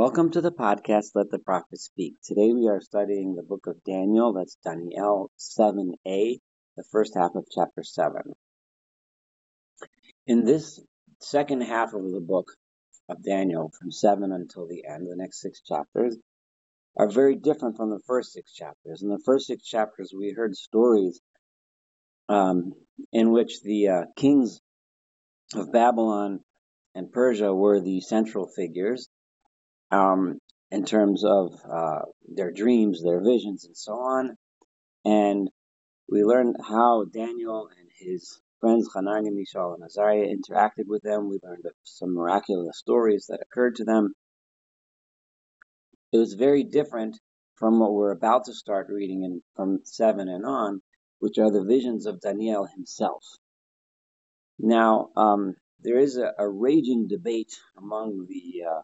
Welcome to the podcast Let the Prophet Speak. Today we are studying the book of Daniel, that's Daniel 7a, the first half of chapter 7. In this second half of the book of Daniel, from 7 until the end, the next six chapters are very different from the first six chapters. In the first six chapters, we heard stories um, in which the uh, kings of Babylon and Persia were the central figures um, in terms of uh, their dreams, their visions, and so on. And we learned how Daniel and his friends Hananiah, Mishael, and Azariah interacted with them. We learned of some miraculous stories that occurred to them. It was very different from what we're about to start reading in, from 7 and on, which are the visions of Daniel himself. Now, um, there is a, a, raging debate among the uh,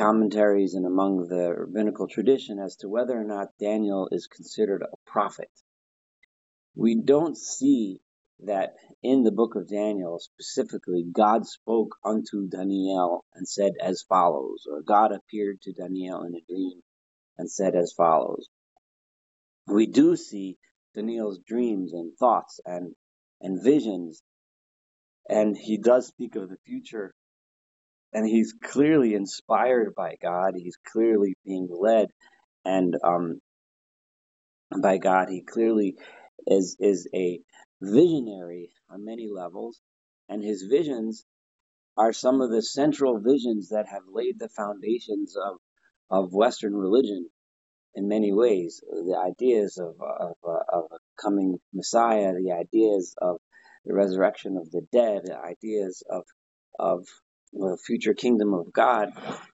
commentaries and among the rabbinical tradition as to whether or not Daniel is considered a prophet. We don't see that in the book of Daniel specifically God spoke unto Daniel and said as follows, or God appeared to Daniel in a dream and said as follows. We do see Daniel's dreams and thoughts and and visions, and he does speak of the future and he's clearly inspired by God. He's clearly being led and um, by God. He clearly is is a visionary on many levels, and his visions are some of the central visions that have laid the foundations of of Western religion in many ways. The ideas of of, of a coming Messiah, the ideas of the resurrection of the dead, the ideas of of the future kingdom of God,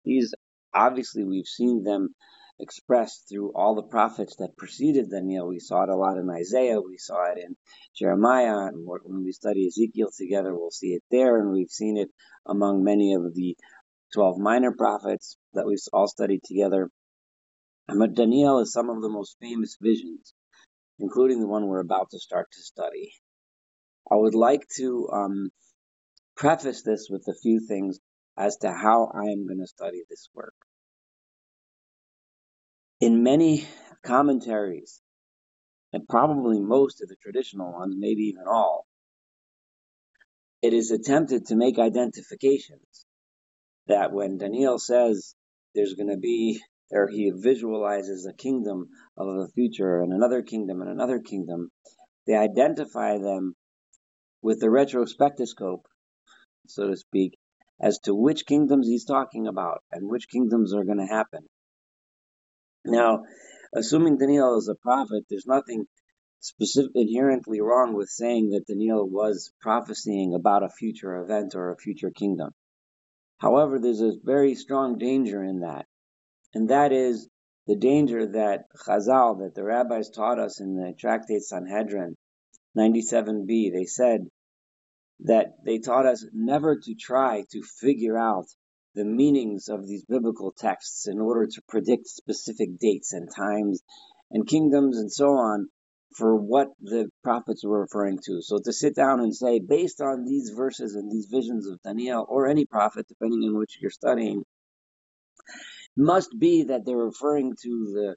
these obviously we've seen them expressed through all the prophets that preceded Daniel. We saw it a lot in Isaiah, we saw it in Jeremiah, and when we study Ezekiel together, we'll see it there, and we've seen it among many of the 12 minor prophets that we've all studied together. But Daniel is some of the most famous visions, including the one we're about to start to study. I would like to um, preface this with a few things as to how I am going to study this work. In many commentaries, and probably most of the traditional ones, maybe even all, it is attempted to make identifications that when Daniel says there's going to be, or he visualizes a kingdom of the future and another kingdom and another kingdom, they identify them with the retrospectoscope so to speak, as to which kingdoms he's talking about and which kingdoms are going to happen. Now, assuming Daniel is a prophet, there's nothing specific, inherently wrong with saying that Daniel was prophesying about a future event or a future kingdom. However, there's a very strong danger in that, and that is the danger that Chazal, that the rabbis taught us in the tractate Sanhedrin 97b. They said that they taught us never to try to figure out the meanings of these biblical texts in order to predict specific dates and times and kingdoms and so on for what the prophets were referring to. So to sit down and say, based on these verses and these visions of Daniel or any prophet, depending on which you're studying, must be that they're referring to the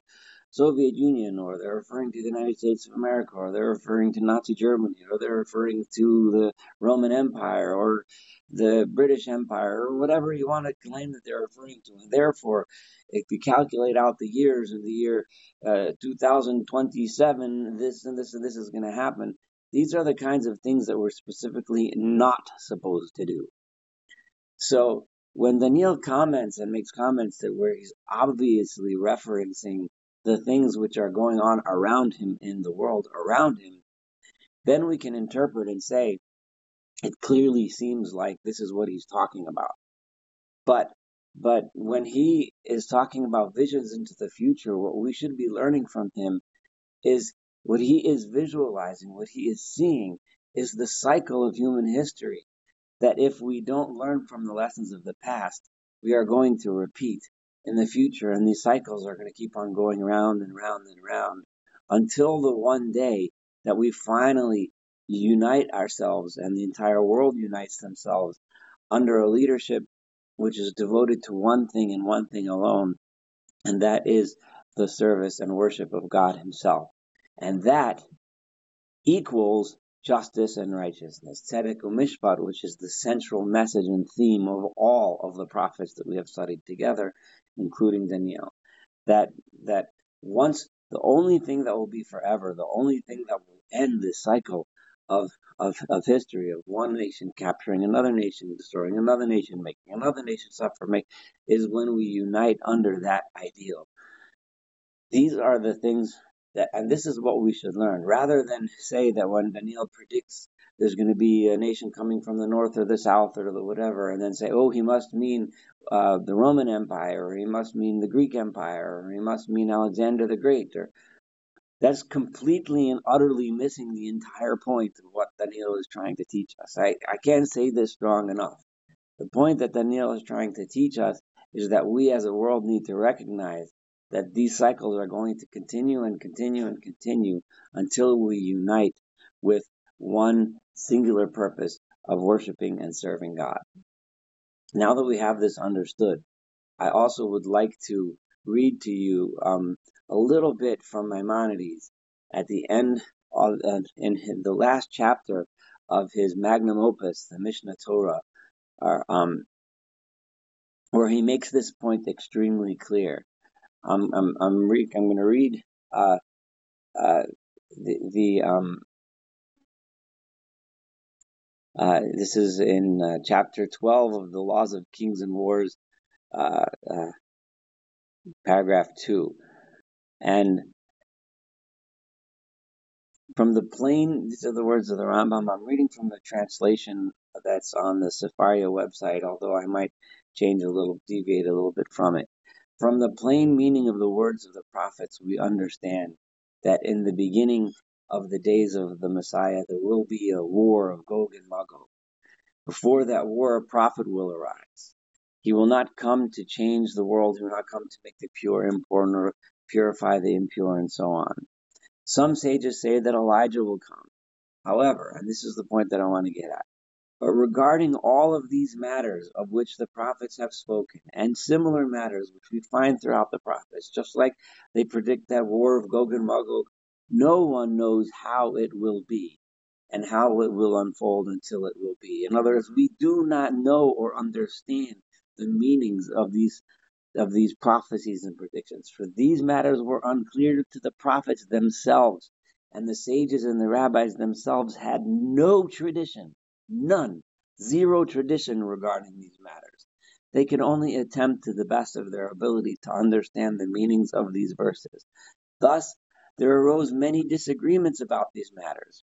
Soviet Union, or they're referring to the United States of America, or they're referring to Nazi Germany, or they're referring to the Roman Empire, or the British Empire, or whatever you want to claim that they're referring to. And therefore, if you calculate out the years in the year uh, 2027, this and this and this is going to happen. These are the kinds of things that we're specifically not supposed to do. So when Daniel comments and makes comments that where he's obviously referencing the things which are going on around him in the world around him, then we can interpret and say, it clearly seems like this is what he's talking about. But but when he is talking about visions into the future, what we should be learning from him is what he is visualizing, what he is seeing is the cycle of human history. That if we don't learn from the lessons of the past, we are going to repeat in the future, and these cycles are going to keep on going round and round and round until the one day that we finally unite ourselves and the entire world unites themselves under a leadership which is devoted to one thing and one thing alone, and that is the service and worship of God Himself. And that equals justice and righteousness. Tzedek Mishpat, which is the central message and theme of all of the prophets that we have studied together, including Daniel. That that once the only thing that will be forever, the only thing that will end this cycle of, of, of history of one nation capturing another nation, destroying another nation, making another nation suffer, make, is when we unite under that ideal. These are the things that, and this is what we should learn, rather than say that when Daniel predicts there's going to be a nation coming from the north or the south or the whatever, and then say, oh, he must mean uh, the Roman Empire, or he must mean the Greek Empire, or he must mean Alexander the Great, or that's completely and utterly missing the entire point of what Daniel is trying to teach us. I, I can't say this strong enough. The point that Daniel is trying to teach us is that we as a world need to recognize that these cycles are going to continue and continue and continue until we unite with one singular purpose of worshiping and serving God. Now that we have this understood, I also would like to read to you um, a little bit from Maimonides at the end of uh, in the last chapter of his magnum opus, the Mishneh Torah, um, where he makes this point extremely clear. I'm I'm I'm, re- I'm going to read uh, uh, the the um, uh, this is in uh, chapter 12 of the Laws of Kings and Wars, uh, uh, paragraph 2. And from the plain, these are the words of the Rambam. I'm reading from the translation that's on the Sefaria website, although I might change a little, deviate a little bit from it. From the plain meaning of the words of the prophets, we understand that in the beginning of the days of the Messiah, there will be a war of Gog and Magog. Before that war, a prophet will arise. He will not come to change the world. He will not come to make the pure impure, nor purify the impure, and so on. Some sages say that Elijah will come. However, and this is the point that I want to get at, regarding all of these matters of which the prophets have spoken, and similar matters which we find throughout the prophets, just like they predict that war of Gog and Magog, no one knows how it will be and how it will unfold until it will be. In other words, we do not know or understand the meanings of these of these prophecies and predictions. For these matters were unclear to the prophets themselves, and the sages and the rabbis themselves had no tradition, none, zero tradition regarding these matters. They can only attempt to the best of their ability to understand the meanings of these verses. Thus, there arose many disagreements about these matters.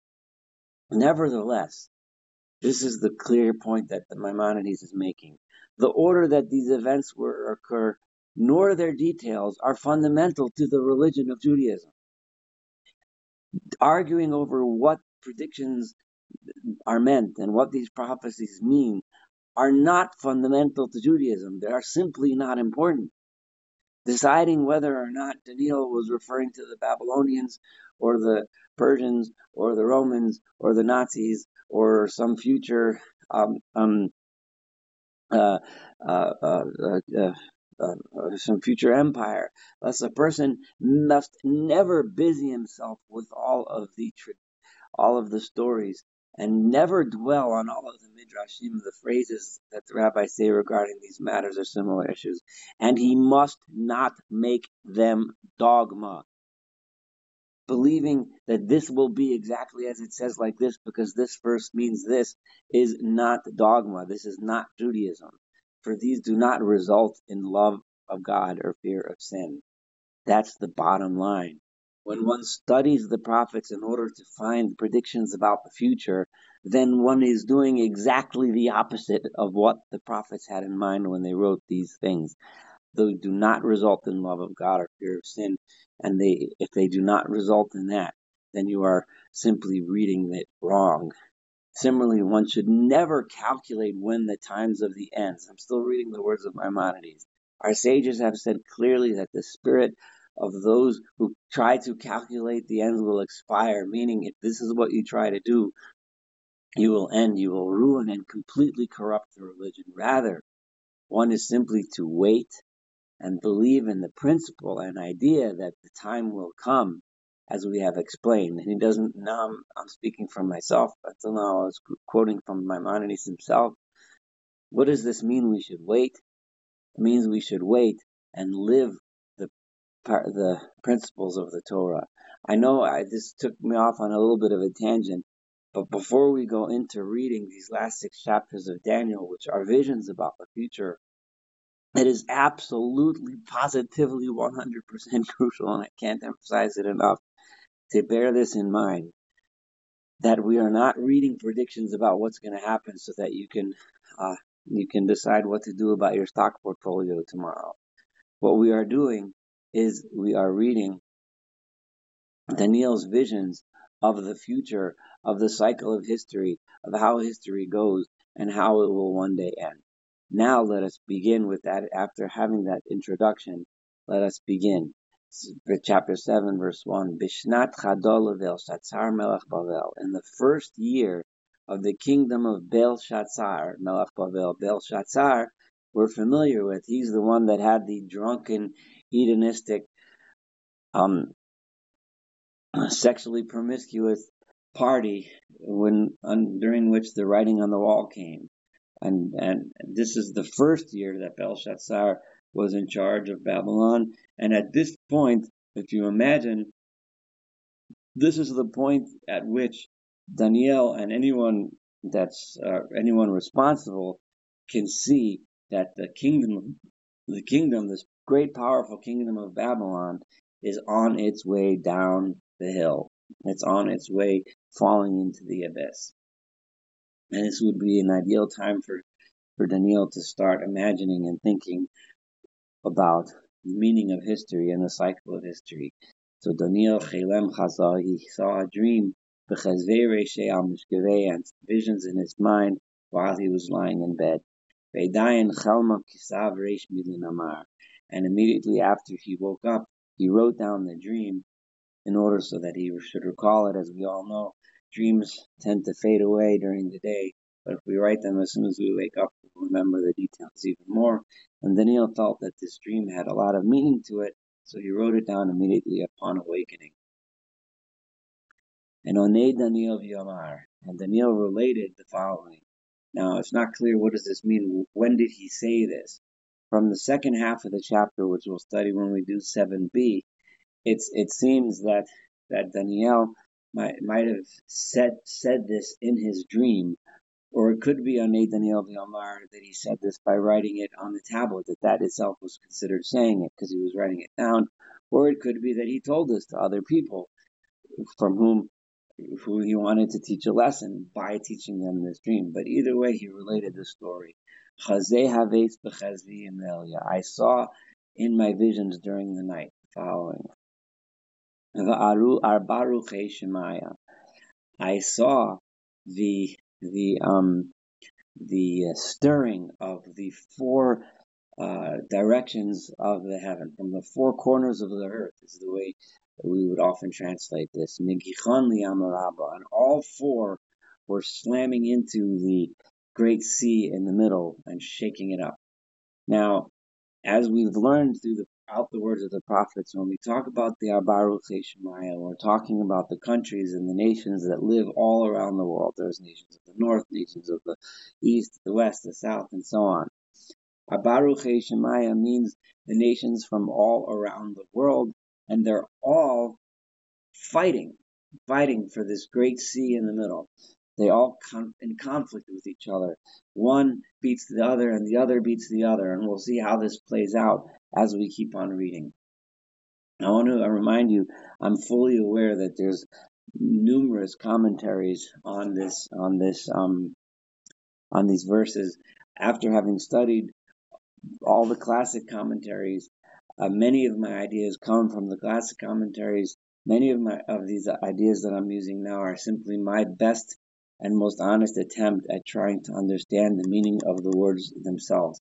Nevertheless, this is the clear point that Maimonides is making. The order that these events were occur, nor their details, are fundamental to the religion of Judaism. Arguing over what predictions are meant and what these prophecies mean are not fundamental to Judaism. They are simply not important. Deciding whether or not Daniel was referring to the Babylonians or the Persians or the Romans or the Nazis or some future um, um, uh, uh, uh, some future empire. Thus, a person must never busy himself with all of the all of the stories and never dwell on all of the midrashim, the phrases that the rabbis say regarding these matters or similar issues. And he must not make them dogma believing that this will be exactly as it says like this because this verse means this is not dogma. This is not Judaism. For these do not result in love of God or fear of sin. That's the bottom line. When one studies the prophets in order to find predictions about the future, then one is doing exactly the opposite of what the prophets had in mind when they wrote these things they do not result in love of God or fear of sin, and they if they do not result in that, then you are simply reading it wrong. Similarly, one should never calculate when the times of the ends. I'm still reading the words of Maimonides. Our sages have said clearly that the spirit of those who try to calculate the ends will expire, meaning if this is what you try to do, you will end, you will ruin and completely corrupt the religion. Rather, One is simply to wait and believe in the principle and idea that the time will come, as we have explained. And he doesn't, now I'm, I'm speaking from myself. Until now I was quoting from Maimonides himself. What does this mean we should wait? It means we should wait and live the the principles of the Torah. I know I, this took me off on a little bit of a tangent, but before we go into reading these last six chapters of Daniel, which are visions about the future, it is absolutely, positively, 100% crucial, and I can't emphasize it enough, to bear this in mind that we are not reading predictions about what's going to happen so that you can uh, you can decide what to do about your stock portfolio tomorrow. What we are doing is we are reading Daniel's visions of the future, of the cycle of history, of how history goes, and how it will one day end. Now let us begin with that. After having that introduction, let us begin. Chapter 7, verse 1. Bishnat Shatzar Melech Bavel. In the first year of the kingdom of Belshazzar, Melech Bavel. Belshazzar, we're familiar with. He's the one that had the drunken, hedonistic, um, sexually promiscuous party when during which the writing on the wall came. And, and this is the first year that Belshazzar was in charge of Babylon. And at this point, if you imagine, this is the point at which Daniel and anyone that's uh, anyone responsible can see that the kingdom, the kingdom, this great powerful kingdom of Babylon, is on its way down the hill. It's on its way falling into the abyss. And this would be an ideal time for, for Daniel to start imagining and thinking about the meaning of history and the cycle of history. So Daniel Chelem Chazal, he saw a dream and visions in his mind while he was lying in bed. And immediately after he woke up, he wrote down the dream in order so that he should recall it. As we all know, dreams tend to fade away during the day, but if we write them as soon as we wake up, we'll remember the details even more. And Daniel felt that this dream had a lot of meaning to it, so he wrote it down immediately upon awakening. And Onei Daniel Yomar, and Daniel related the following. Now, it's not clear what does this mean. When did he say this? From the second half of the chapter, which we'll study when we do 7b, it's it seems that that Daniel might might have said said this in his dream, or it could be on A. Daniel the Omar that he said this by writing it on the tablet. That that itself was considered saying it because he was writing it down, or it could be that he told this to other people from whom who he wanted to teach a lesson by teaching them this dream. But either way, he related the story. I saw in my visions during the night following. the following. I saw the the um the stirring of the four uh, directions of the heaven, from the four corners of the earth, is the way we would often translate this. And all four were slamming into the great sea in the middle and shaking it up. Now, as we've learned through the out the words of the prophets, when we talk about the Abaruch Shemaya, we're talking about the countries and the nations that live all around the world. There's nations of the north, nations of the east, the west, the south, and so on. Abaruch Shemaya means the nations from all around the world, and they're all fighting, fighting for this great sea in the middle. They all con- in conflict with each other. One beats the other, and the other beats the other, and we'll see how this plays out as we keep on reading. I want to remind you, I'm fully aware that there's numerous commentaries on this, on this, um, on these verses. After having studied all the classic commentaries, uh, many of my ideas come from the classic commentaries. Many of my of these ideas that I'm using now are simply my best and most honest attempt at trying to understand the meaning of the words themselves.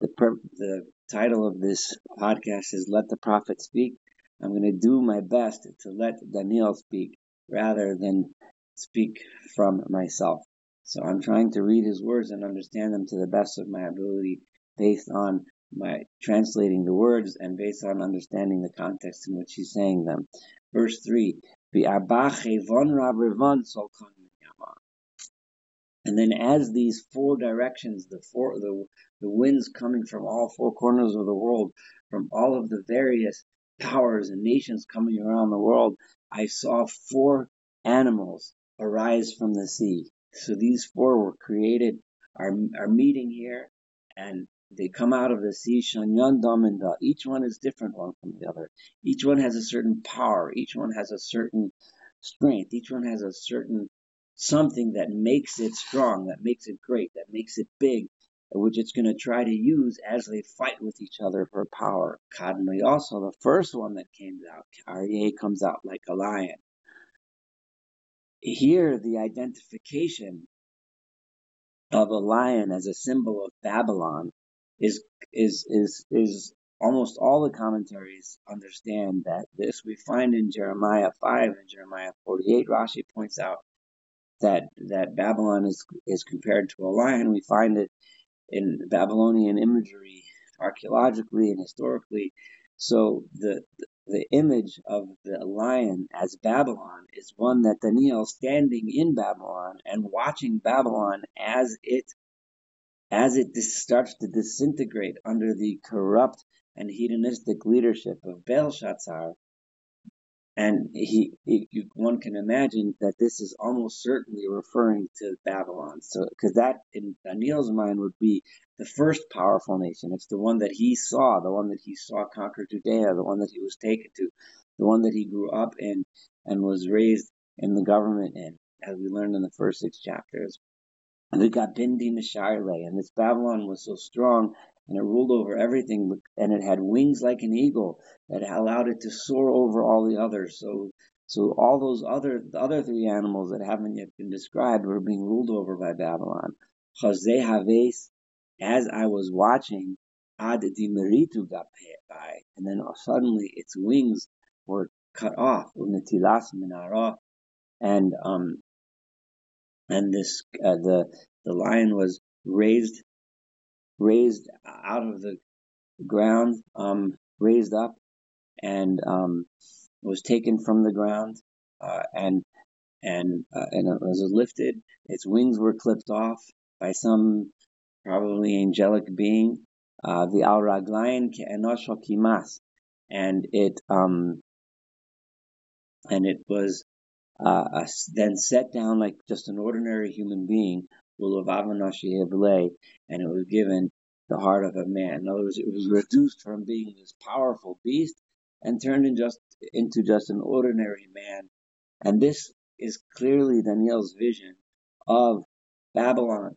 The, per- the title of this podcast is Let the Prophet Speak. I'm going to do my best to let Daniel speak rather than speak from myself. So I'm trying to read his words and understand them to the best of my ability. based on my translating the words and based on understanding the context in which he's saying them. Verse 3 and then as these four directions, the four the, the winds coming from all four corners of the world, from all of the various powers and nations coming around the world, I saw four animals arise from the sea. So these four were created, are, are meeting here, and they come out of the sea, Shanyan Daminda. Each one is different one from the other. Each one has a certain power. Each one has a certain strength. Each one has a certain something that makes it strong, that makes it great, that makes it big, which it's going to try to use as they fight with each other for power. Kadmoi also, the first one that came out, Aryeh comes out like a lion. Here, the identification of a lion as a symbol of Babylon is is is is almost all the commentaries understand that this we find in Jeremiah 5 and Jeremiah 48. Rashi points out that that Babylon is is compared to a lion. We find it in Babylonian imagery, archaeologically and historically. So the the image of the lion as Babylon is one that Daniel standing in Babylon and watching Babylon as it as it starts to disintegrate under the corrupt and hedonistic leadership of Belshazzar, and he, he, one can imagine that this is almost certainly referring to Babylon. So, because that in Daniel's mind would be the first powerful nation. It's the one that he saw, the one that he saw conquer Judea, the one that he was taken to, the one that he grew up in and was raised in the government in, as we learned in the first six chapters. And we got Bindi Mishaile, and this Babylon was so strong and it ruled over everything, and it had wings like an eagle that allowed it to soar over all the others. So, so all those other the other three animals that haven't yet been described were being ruled over by Babylon. As I was watching, Ad Dimeritu by, and then suddenly its wings were cut off, Unetilas Minara, and um, and this uh, the the lion was raised raised out of the ground, um, raised up, and um, was taken from the ground, uh, and and uh, and it was lifted. Its wings were clipped off by some probably angelic being. Uh, the al raglayin kimas, and it um and it was uh, then set down like just an ordinary human being and it was given the heart of a man. In other words, it was reduced from being this powerful beast and turned in just, into just an ordinary man. And this is clearly Daniel's vision of Babylon.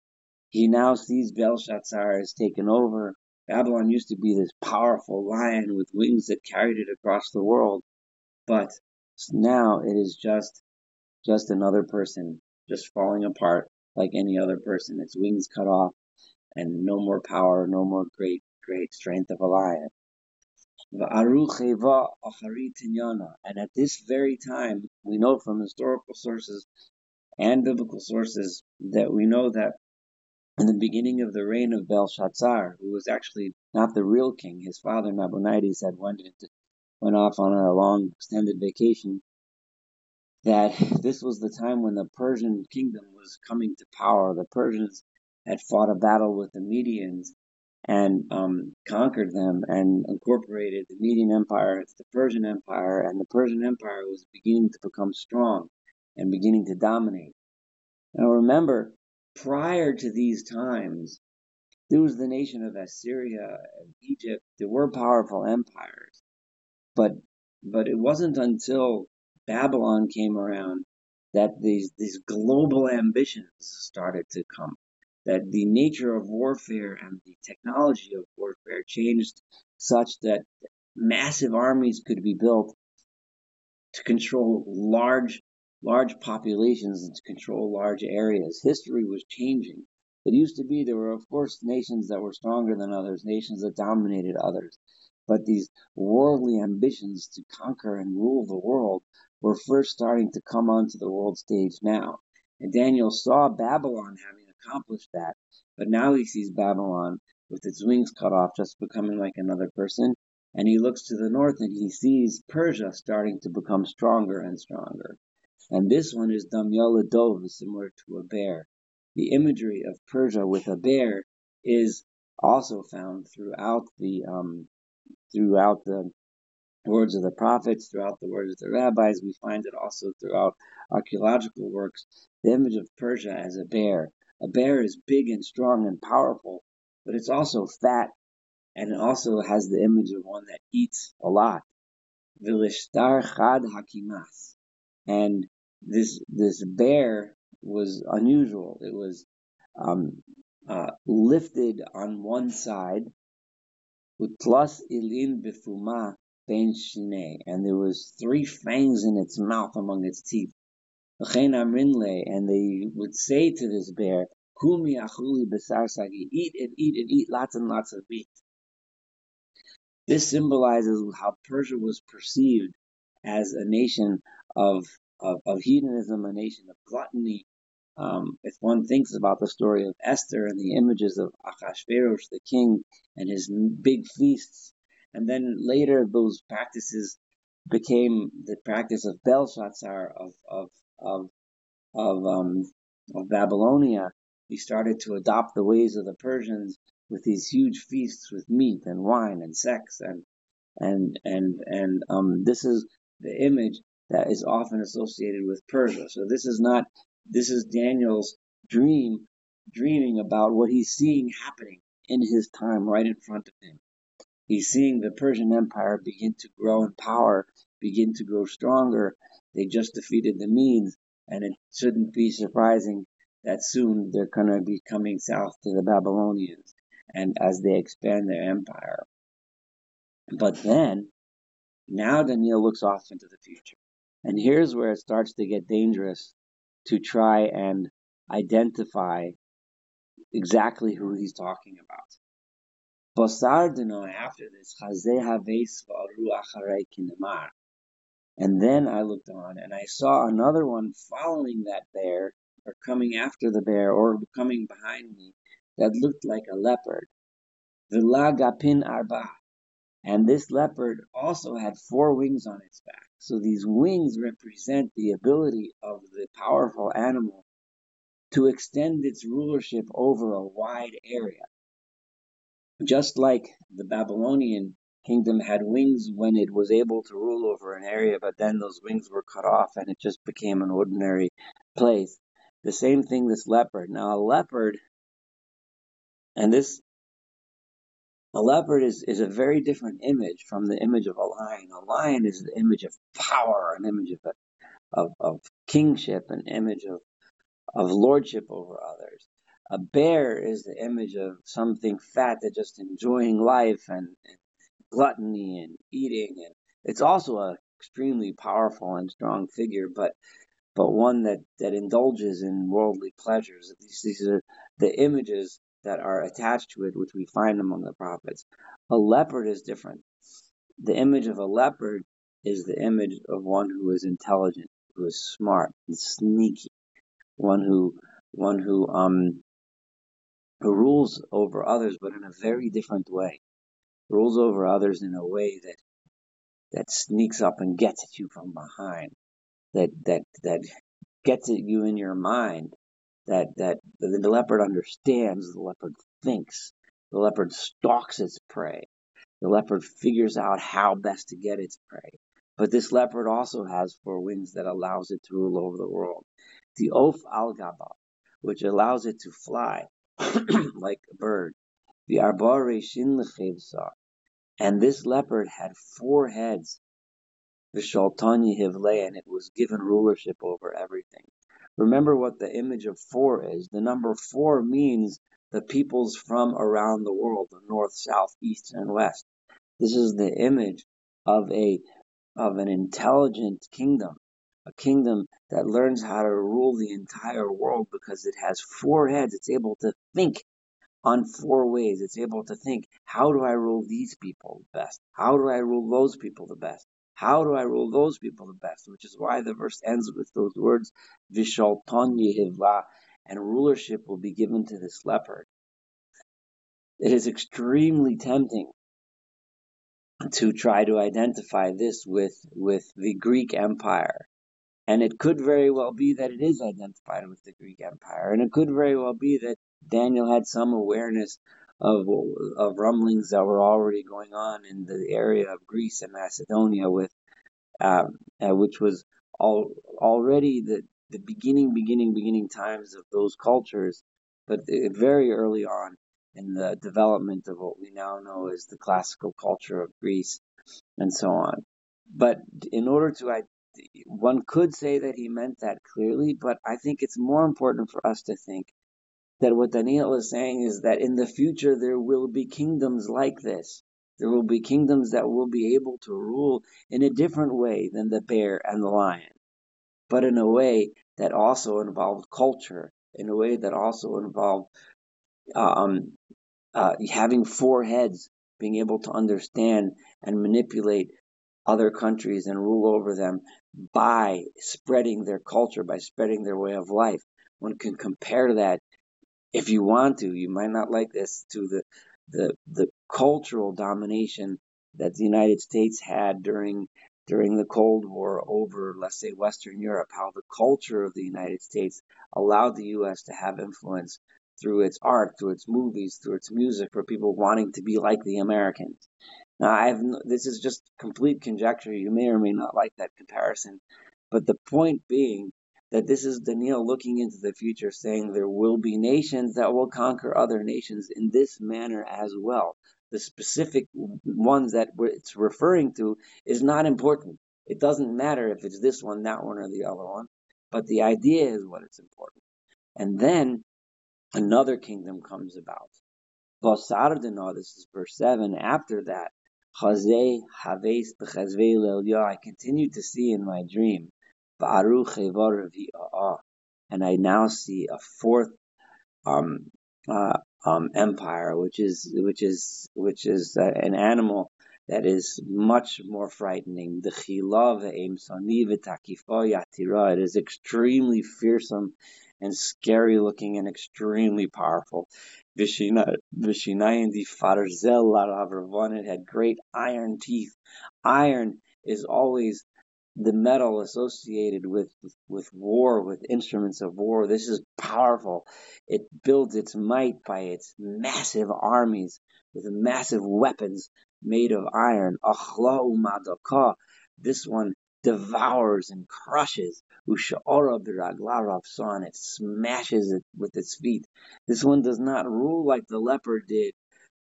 He now sees Belshazzar has taken over. Babylon used to be this powerful lion with wings that carried it across the world, but now it is just just another person, just falling apart like any other person. Its wings cut off, and no more power, no more great, great strength of a lion. And at this very time, we know from historical sources and biblical sources that we know that in the beginning of the reign of Belshazzar, who was actually not the real king, his father Nabonidus had went into, went off on a long extended vacation that this was the time when the Persian kingdom was coming to power. The Persians had fought a battle with the Medians and um, conquered them and incorporated the Median Empire into the Persian Empire, and the Persian Empire was beginning to become strong and beginning to dominate. Now remember, prior to these times, there was the nation of Assyria and Egypt. There were powerful empires, but but it wasn't until Babylon came around, that these these global ambitions started to come, that the nature of warfare and the technology of warfare changed such that massive armies could be built to control large large populations and to control large areas. History was changing. It used to be there were of course nations that were stronger than others, nations that dominated others. But these worldly ambitions to conquer and rule the world were first starting to come onto the world stage now. And Daniel saw Babylon having accomplished that, but now he sees Babylon with its wings cut off, just becoming like another person. And he looks to the north and he sees Persia starting to become stronger and stronger. And this one is Damyala Dove, similar to a bear. The imagery of Persia with a bear is also found throughout the um, throughout the words of the prophets, throughout the words of the rabbis. We find it also throughout archaeological works. The image of Persia as a bear. A bear is big and strong and powerful, but it's also fat and it also has the image of one that eats a lot. Vilishtar Chad Hakimas. And this this bear was unusual. It was um, uh, lifted on one side, utlas ilin bifuma and there was three fangs in its mouth among its teeth. And they would say to this bear, Kumi achuli besar sagi, eat and eat and eat lots and lots of meat. This symbolizes how Persia was perceived as a nation of of, of hedonism, a nation of gluttony. Um, if one thinks about the story of Esther and the images of Achashverosh, the king, and his big feasts, and then later those practices became the practice of Belshazzar of of of of, um, of Babylonia. He started to adopt the ways of the Persians with these huge feasts with meat and wine and sex and and and and um, this is the image that is often associated with Persia. So this is not, this is Daniel's dream, dreaming about what he's seeing happening in his time right in front of him. He's seeing the Persian Empire begin to grow in power, begin to grow stronger. They just defeated the Medes, and it shouldn't be surprising that soon they're going to be coming south to the Babylonians and as they expand their empire. But then, now Daniel looks off into the future. And here's where it starts to get dangerous to try and identify exactly who he's talking about. Basardino after this, and then I looked on and I saw another one following that bear, or coming after the bear, or coming behind me, that looked like a leopard. Vilagapin arba. And this leopard also had four wings on its back. So these wings represent the ability of the powerful animal to extend its rulership over a wide area. Just like the Babylonian kingdom had wings when it was able to rule over an area, but then those wings were cut off and it just became an ordinary place. The same thing this leopard. Now a leopard, and this a leopard is, is a very different image from the image of a lion. A lion is the image of power, an image of, of, of kingship, an image of, of lordship over others. A bear is the image of something fat that just enjoying life and, and gluttony and eating. And it's also an extremely powerful and strong figure, but but one that, that indulges in worldly pleasures. These, these are the images that are attached to it, which we find among the prophets. A leopard is different. The image of a leopard is the image of one who is intelligent, who is smart and sneaky, one who one who um who rules over others, but in a very different way. Rules over others in a way that that sneaks up and gets at you from behind. That that that gets at you in your mind that that the leopard understands, the leopard thinks, the leopard stalks its prey, the leopard figures out how best to get its prey. But this leopard also has four wings that allows it to rule over the world. The Oaf al Gaba, which allows it to fly like a bird. The Arbore Shin And this leopard had four heads. The Shaltani Hivle, and it was given rulership over everything. Remember what the image of four is. The number four means the peoples from around the world, the north, south, east, and west. This is the image of a of an intelligent kingdom, a kingdom that learns how to rule the entire world because it has four heads. It's able to think on four ways. It's able to think, how do I rule these people the best? How do I rule those people the best? How do I rule those people the best? Which is why the verse ends with those words, Vishalton Yehivla, and rulership will be given to this leopard. It is extremely tempting to try to identify this with, with the Greek Empire. And it could very well be that it is identified with the Greek Empire. And it could very well be that Daniel had some awareness of, of rumblings that were already going on in the area of Greece and Macedonia with, um, uh, which was all, already the, the beginning, beginning, beginning times of those cultures, but very early on in the development of what we now know as the classical culture of Greece and so on. But in order to, one could say that he meant that clearly, but I think it's more important for us to think that what Daniel is saying is that in the future there will be kingdoms like this. There will be kingdoms that will be able to rule in a different way than the bear and the lion, but in a way that also involved culture, in a way that also involved um, uh, having four heads, being able to understand and manipulate other countries and rule over them by spreading their culture, by spreading their way of life. One can compare that if you want to. You might not like this to the the the cultural domination that the United States had during during the Cold War over, let's say, Western Europe, how the culture of the United States allowed the U.S. to have influence through its art, through its movies, through its music, for people wanting to be like the Americans. Now, I've this is just complete conjecture. You may or may not like that comparison, but the point being that this is Daniel looking into the future, saying there will be nations that will conquer other nations in this manner as well. The specific ones that it's referring to is not important. It doesn't matter if it's this one, that one, or the other one, but the idea is what is important. And then another kingdom comes about. Basardina, this is verse 7. After that, I continued to see in my dream and I now see a fourth um, uh, um, empire, which is which is which is uh, an animal that is much more frightening. The It is extremely fearsome and scary looking and extremely powerful. Vishinayin di farzel It had great iron teeth. Iron is always the metal associated with, with, with war, with instruments of war. This is powerful. It builds its might by its massive armies with massive weapons made of iron. This one devours and crushes. Usha'ora biraglarav son. It smashes it with its feet. This one does not rule like the leopard did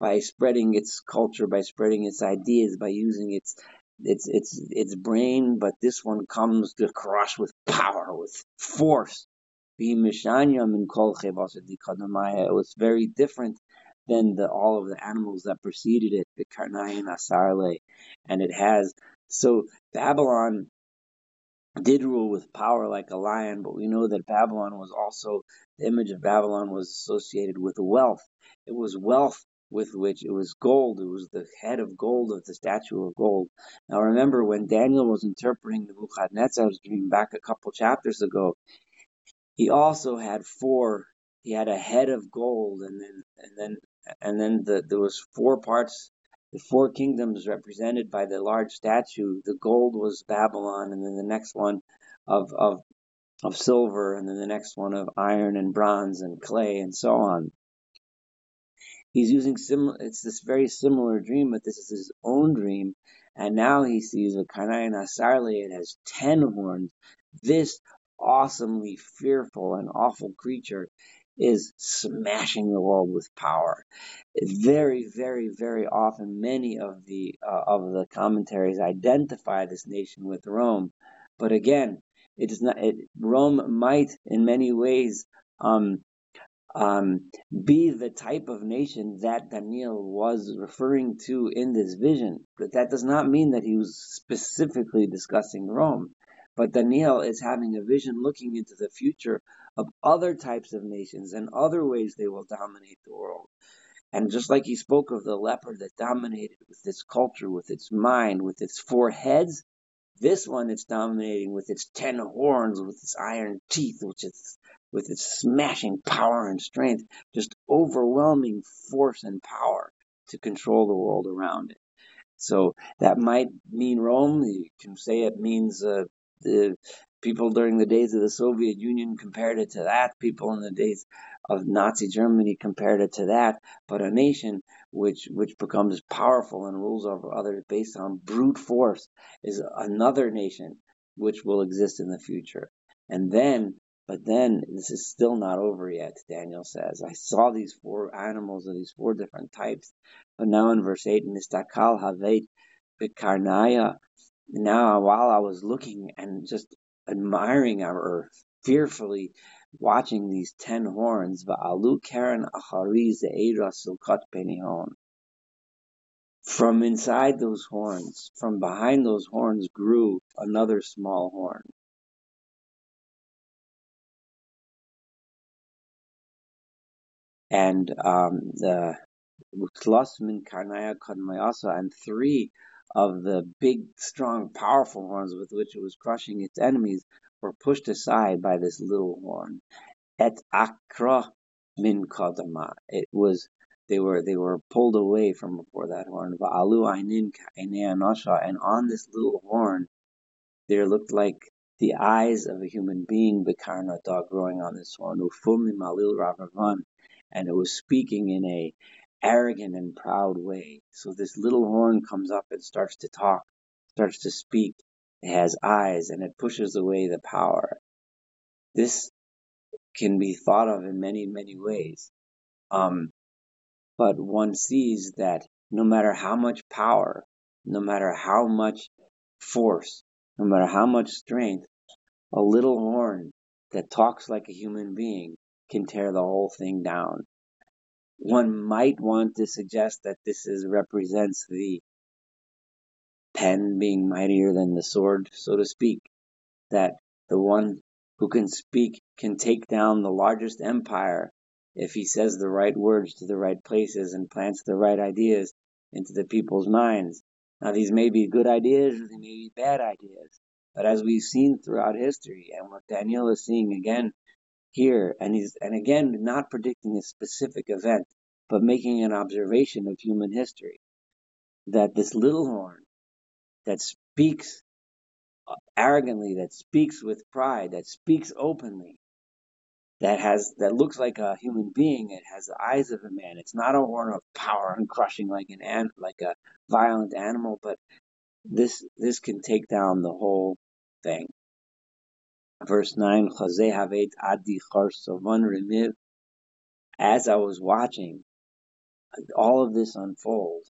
by spreading its culture, by spreading its ideas, by using its it's it's it's brain, but this one comes to crush with power, with force. It was very different than the all of the animals that preceded it, the Karnaim Asarle, and it has so Babylon did rule with power like a lion, but we know that Babylon was also the image of Babylon was associated with wealth. It was wealth with which it was gold. It was the head of gold of the statue of gold. Now remember when Daniel was interpreting the Nebuchadnezzar's dream back a couple chapters ago, he also had four. He had a head of gold, and then and then and then the, there was four parts. The four kingdoms represented by the large statue. The gold was Babylon, and then the next one of of of silver, and then the next one of iron and bronze and clay and so on he's using similar, it's this very similar dream, but this is his own dream. And now he sees a Kanayan Asarle, it has 10 horns. This awesomely fearful and awful creature is smashing the world with power. Very, very, very often, many of the uh, of the commentaries identify this nation with Rome, but again, it is not. It, Rome might, in many ways, um, um, be the type of nation that Daniel was referring to in this vision. But that does not mean that he was specifically discussing Rome. But Daniel is having a vision looking into the future of other types of nations and other ways they will dominate the world. And just like he spoke of the leopard that dominated with its culture, with its mind, with its four heads, this one is dominating with its ten horns, with its iron teeth, which is with its smashing power and strength, just overwhelming force and power to control the world around it. So that might mean Rome. You can say it means uh, the people during the days of the Soviet Union compared it to that. People in the days of Nazi Germany compared it to that. But a nation which which becomes powerful and rules over others based on brute force is another nation which will exist in the future. And then, but then this is still not over yet, Daniel says. I saw these four animals of these four different types. But now in verse 8, Mistakal Havet Bikarnaya. Now, while I was looking and just admiring our earth, fearfully watching these ten horns. From inside those horns, from behind those horns grew another small horn. And um, the and three of the big, strong, powerful horns with which it was crushing its enemies were pushed aside by this little horn. Et akra min kadama. It was they were they were pulled away from before that horn. Va'alu ainin and on this little horn there looked like the eyes of a human being, Bekarna dog growing on this horn, Ufumi malil ravavan, and it was speaking in a arrogant and proud way. So this little horn comes up and starts to talk, starts to speak. It has eyes and it pushes away the power. This can be thought of in many, many ways. Um, but one sees that no matter how much power, no matter how much force, no matter how much strength, a little horn that talks like a human being can tear the whole thing down. One might want to suggest that this is represents the pen being mightier than the sword, so to speak, that the one who can speak can take down the largest empire if he says the right words to the right places and plants the right ideas into the people's minds. Now, these may be good ideas or they may be bad ideas, but as we've seen throughout history, and what Daniel is seeing again here, and he's and again not predicting a specific event, but making an observation of human history, that this little horn that speaks uh, arrogantly, that speaks with pride, that speaks openly, that has that looks like a human being. It has the eyes of a man. It's not a horn of power and crushing like an, an like a violent animal, but this this can take down the whole thing. Verse nine: adi remiv. As I was watching all of this unfold,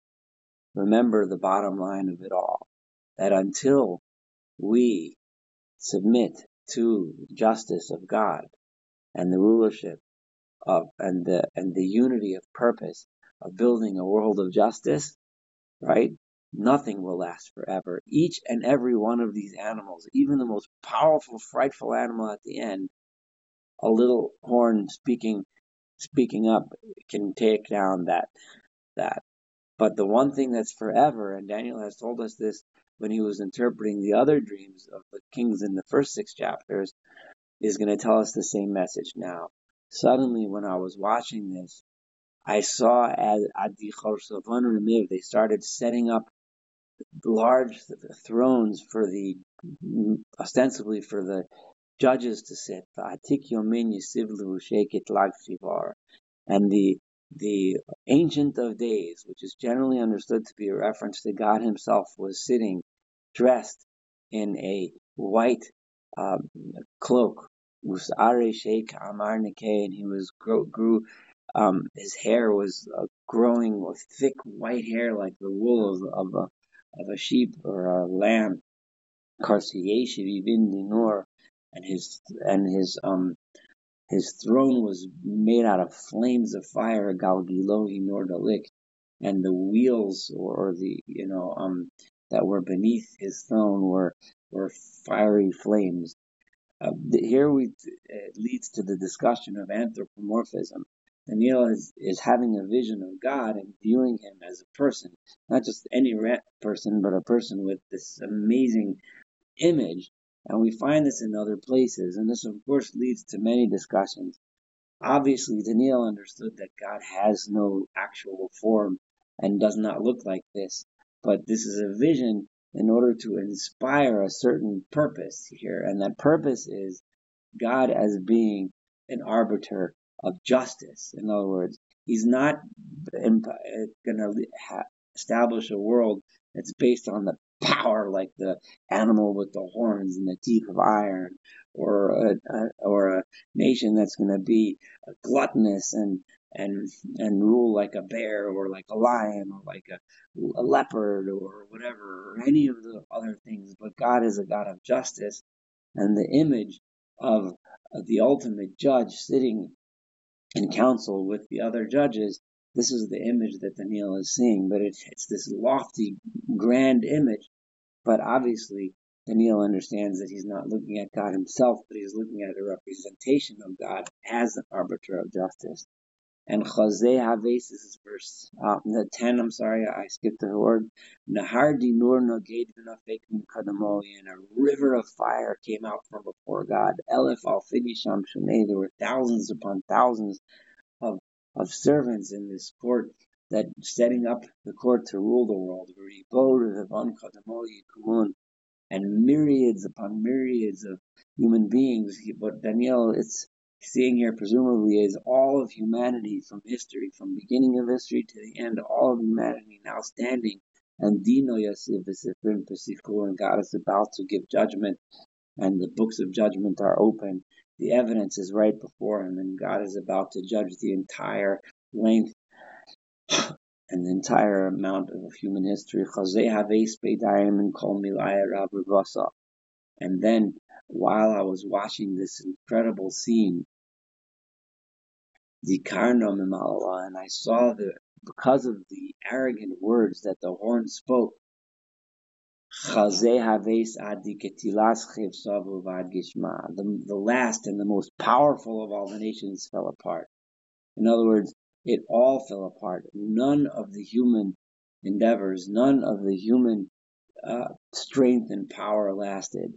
remember the bottom line of it all: that until we submit to the justice of God, and the rulership of and the and the unity of purpose of building a world of justice, right? Nothing will last forever. Each and every one of these animals, even the most powerful, frightful animal at the end, a little horn speaking speaking up can take down that that. But the one thing that's forever, and Daniel has told us this when he was interpreting the other dreams of the kings in the first six chapters, is going to tell us the same message now. Suddenly, when I was watching this, I saw at Adi Remiv, they started setting up large thrones for the, ostensibly for the judges to sit. And the the Ancient of Days, which is generally understood to be a reference to God Himself, was sitting dressed in a white um, cloak Usare Sheikh Amar and he was grew, grew um, his hair was uh, growing with thick white hair like the wool of, of a of a sheep or a lamb. And his and his um his throne was made out of flames of fire, Galgilohi Nordalik, and the wheels or, or the you know um that were beneath his throne were were fiery flames. Uh, here we it leads to the discussion of anthropomorphism. Daniel is, is having a vision of God and viewing him as a person, not just any person, but a person with this amazing image And we find this in other places, and this of course leads to many discussions. Obviously, Daniel understood that God has no actual form and does not look like this, but this is a vision in order to inspire a certain purpose here, and that purpose is God as being an arbiter of justice. In other words, He's not going to establish a world that's based on the power like the animal with the horns and the teeth of iron, or a, a or a nation that's going to be gluttonous and and and rule like a bear or like a lion or like a, a leopard or whatever or any of the other things. But God is a God of justice, and the image of the ultimate judge sitting in council with the other judges. This is the image that Daniel is seeing, but it's, it's this lofty, grand image but obviously, Daniel understands that he's not looking at God himself, but he's looking at a representation of God as an arbiter of justice. And Chazeh Haves is verse uh, the 10, I'm sorry, I skipped the word. Nahar Dinur Noged Kadamoli, and a river of fire came out from before God. Elef Alfinisham Shunei, there were thousands upon thousands of, of servants in this court that setting up the court to rule the world, and myriads upon myriads of human beings. But Daniel is seeing here, presumably, is all of humanity from history, from beginning of history to the end, all of humanity now standing. And Dino Yasif and God is about to give judgment, and the books of judgment are open. The evidence is right before him, and God is about to judge the entire length and the entire amount of human history. And then, while I was watching this incredible scene, the and I saw that because of the arrogant words that the horn spoke, the, the last and the most powerful of all the nations fell apart. In other words, it all fell apart. None of the human endeavors, none of the human uh, strength and power lasted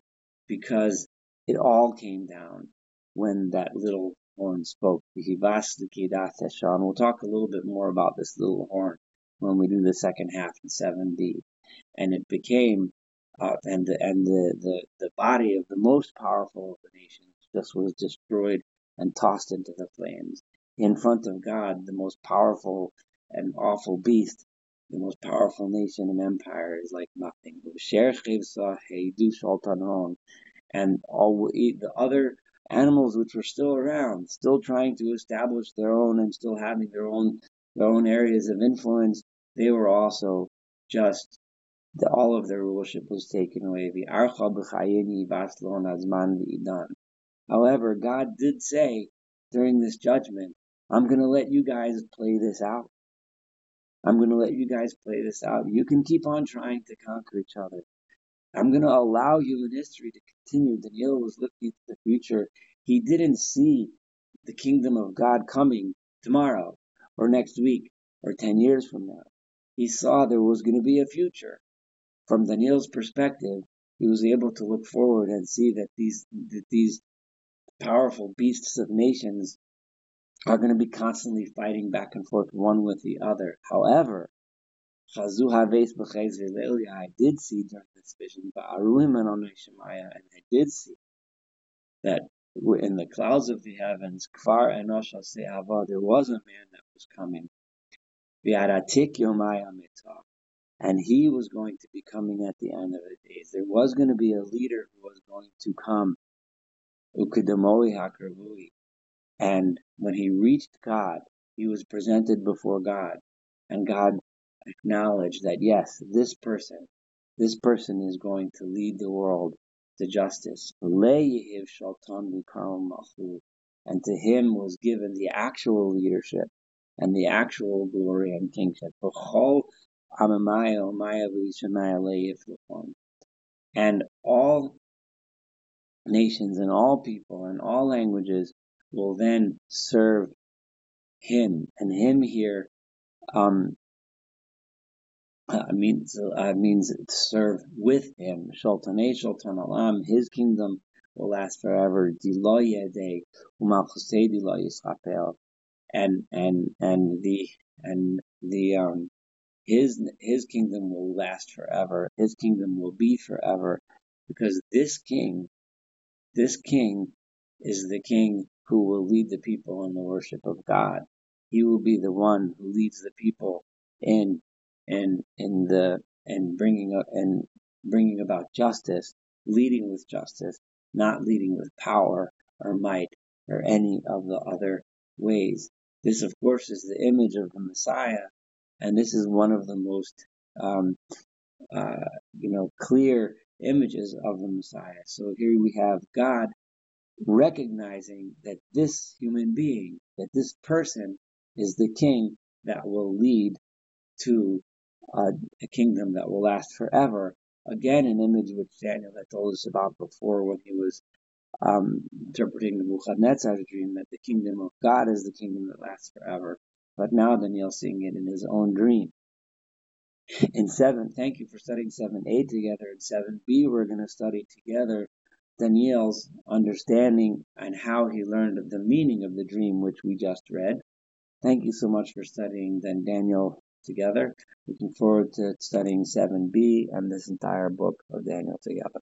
because it all came down when that little horn spoke. We'll talk a little bit more about this little horn when we do the second half in 7D. And it became, uh, and the, and the, the, the body of the most powerful of the nations just was destroyed and tossed into the flames in front of God, the most powerful and awful beast, the most powerful nation and empire is like nothing. And all the other animals which were still around, still trying to establish their own and still having their own their own areas of influence, they were also just the, all of their rulership was taken away. However, God did say during this judgment I'm going to let you guys play this out. I'm going to let you guys play this out. You can keep on trying to conquer each other. I'm going to allow human history to continue. Daniel was looking to the future. He didn't see the kingdom of God coming tomorrow or next week or 10 years from now. He saw there was going to be a future. From Daniel's perspective, he was able to look forward and see that these, that these powerful beasts of nations are going to be constantly fighting back and forth one with the other. However, I did see during this vision, and I did see that in the clouds of the heavens, Enosh there was a man that was coming. And he was going to be coming at the end of the days. There was going to be a leader who was going to come. And when he reached God, he was presented before God, and God acknowledged that yes, this person, this person is going to lead the world to justice. And to him was given the actual leadership and the actual glory and kingship. And all nations and all people and all languages will then serve him. And him here um, uh, means uh, means serve with him. Sholtanei shaltan Alam, his kingdom will last forever. And and and the and the um his his kingdom will last forever. His kingdom will be forever, because this king, this king, is the king who will lead the people in the worship of God. He will be the one who leads the people in in in the and bringing up and bringing about justice, leading with justice, not leading with power or might or any of the other ways. This, of course, is the image of the Messiah, and this is one of the most um, uh, you know clear images of the Messiah. So here we have God recognizing that this human being, that this person is the king that will lead to uh, a kingdom that will last forever. Again, an image which Daniel had told us about before when he was um, interpreting the Nebuchadnezzar's dream that the kingdom of God is the kingdom that lasts forever. But now Daniel's seeing it in his own dream. In 7, thank you for studying 7a together. In 7b, we're going to study together Daniel's understanding and how he learned the meaning of the dream which we just read. Thank you so much for studying then Daniel together. Looking forward to studying 7b and this entire book of Daniel together.